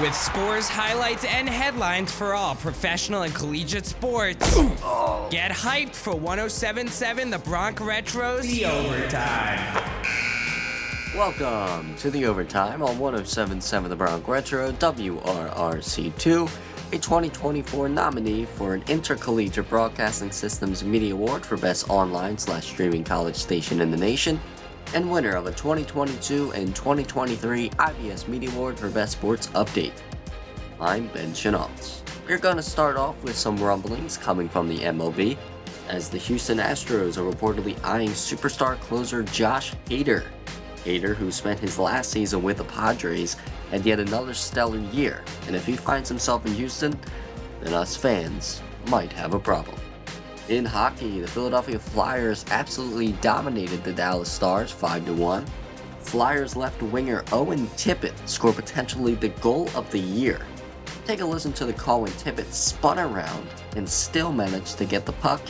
With scores, highlights, and headlines for all professional and collegiate sports. Get hyped for 1077 The Bronx Retros The Overtime. Welcome to the overtime on 1077 The Bronx Retro WRRC2, a 2024 nominee for an Intercollegiate Broadcasting Systems Media Award for Best Online slash Streaming College Station in the Nation, and winner of a 2022 and 2023 IBS Media Award for Best Sports Update. I'm Ben Chenault. We're going to start off with some rumblings coming from the MLB, as the Houston Astros are reportedly eyeing superstar closer Josh Hader. Hader, who spent his last season with the Padres, had yet another stellar year, and if he finds himself in Houston, then us fans might have a problem. In hockey, the Philadelphia Flyers absolutely dominated the Dallas Stars 5 1. Flyers left winger Owen Tippett scored potentially the goal of the year. Take a listen to the call when Tippett spun around and still managed to get the puck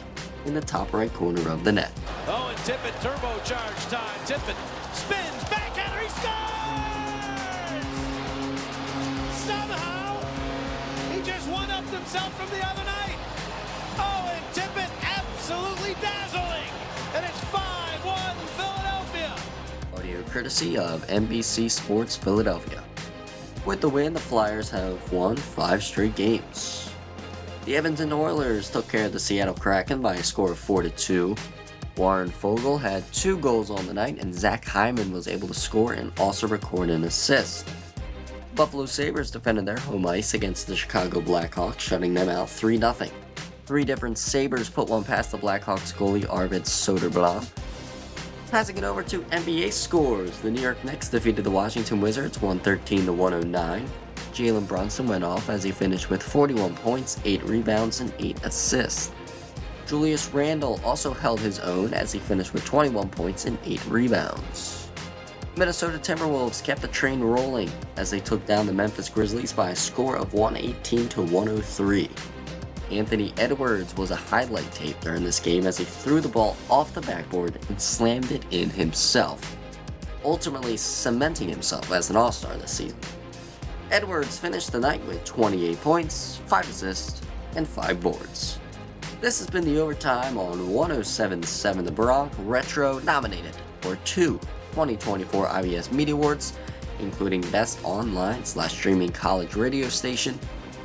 in the top right corner of the net. Owen Tippett turbocharge time. Tippett spins, backhander, he scores! Somehow, he just one-upped himself from the other night. Courtesy of NBC Sports Philadelphia. With the win, the Flyers have won five straight games. The Edmonton Oilers took care of the Seattle Kraken by a score of 4 2. Warren Foegele had two goals on the night, and Zach Hyman was able to score and also record an assist. Buffalo Sabres defended their home ice against the Chicago Blackhawks, shutting them out 3 0. Three different Sabres put one past the Blackhawks goalie Arvid Soderblom. Passing it over to NBA scores, the New York Knicks defeated the Washington Wizards 113 to 109. Jalen Brunson went off as he finished with 41 points, 8 rebounds, and 8 assists. Julius Randle also held his own as he finished with 21 points and 8 rebounds. Minnesota Timberwolves kept the train rolling as they took down the Memphis Grizzlies by a score of 118 to 103. Anthony Edwards was a highlight tape during this game as he threw the ball off the backboard and slammed it in himself, ultimately cementing himself as an all star this season. Edwards finished the night with 28 points, 5 assists, and 5 boards. This has been the overtime on 1077 The Bronx Retro, nominated for two 2024 IBS Media Awards, including Best Online slash Streaming College Radio Station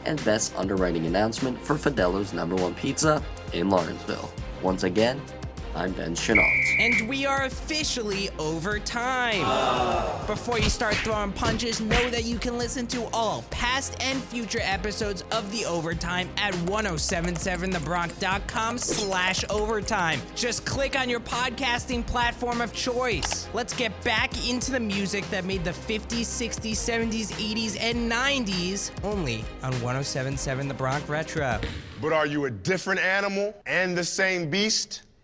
and Best Underwriting Announcement for Fidelo's Number One Pizza in Lawrenceville. Once again, I'm Ben Chenault. And we are officially overtime. Before you start throwing punches, know that you can listen to all past and future episodes of The Overtime at 1077thebronx.com slash overtime. Just click on your podcasting platform of choice. Let's get back into the music that made the 50s, 60s, 70s, 80s, and 90s only on 1077 The Bronx Retro. But are you a different animal and the same beast?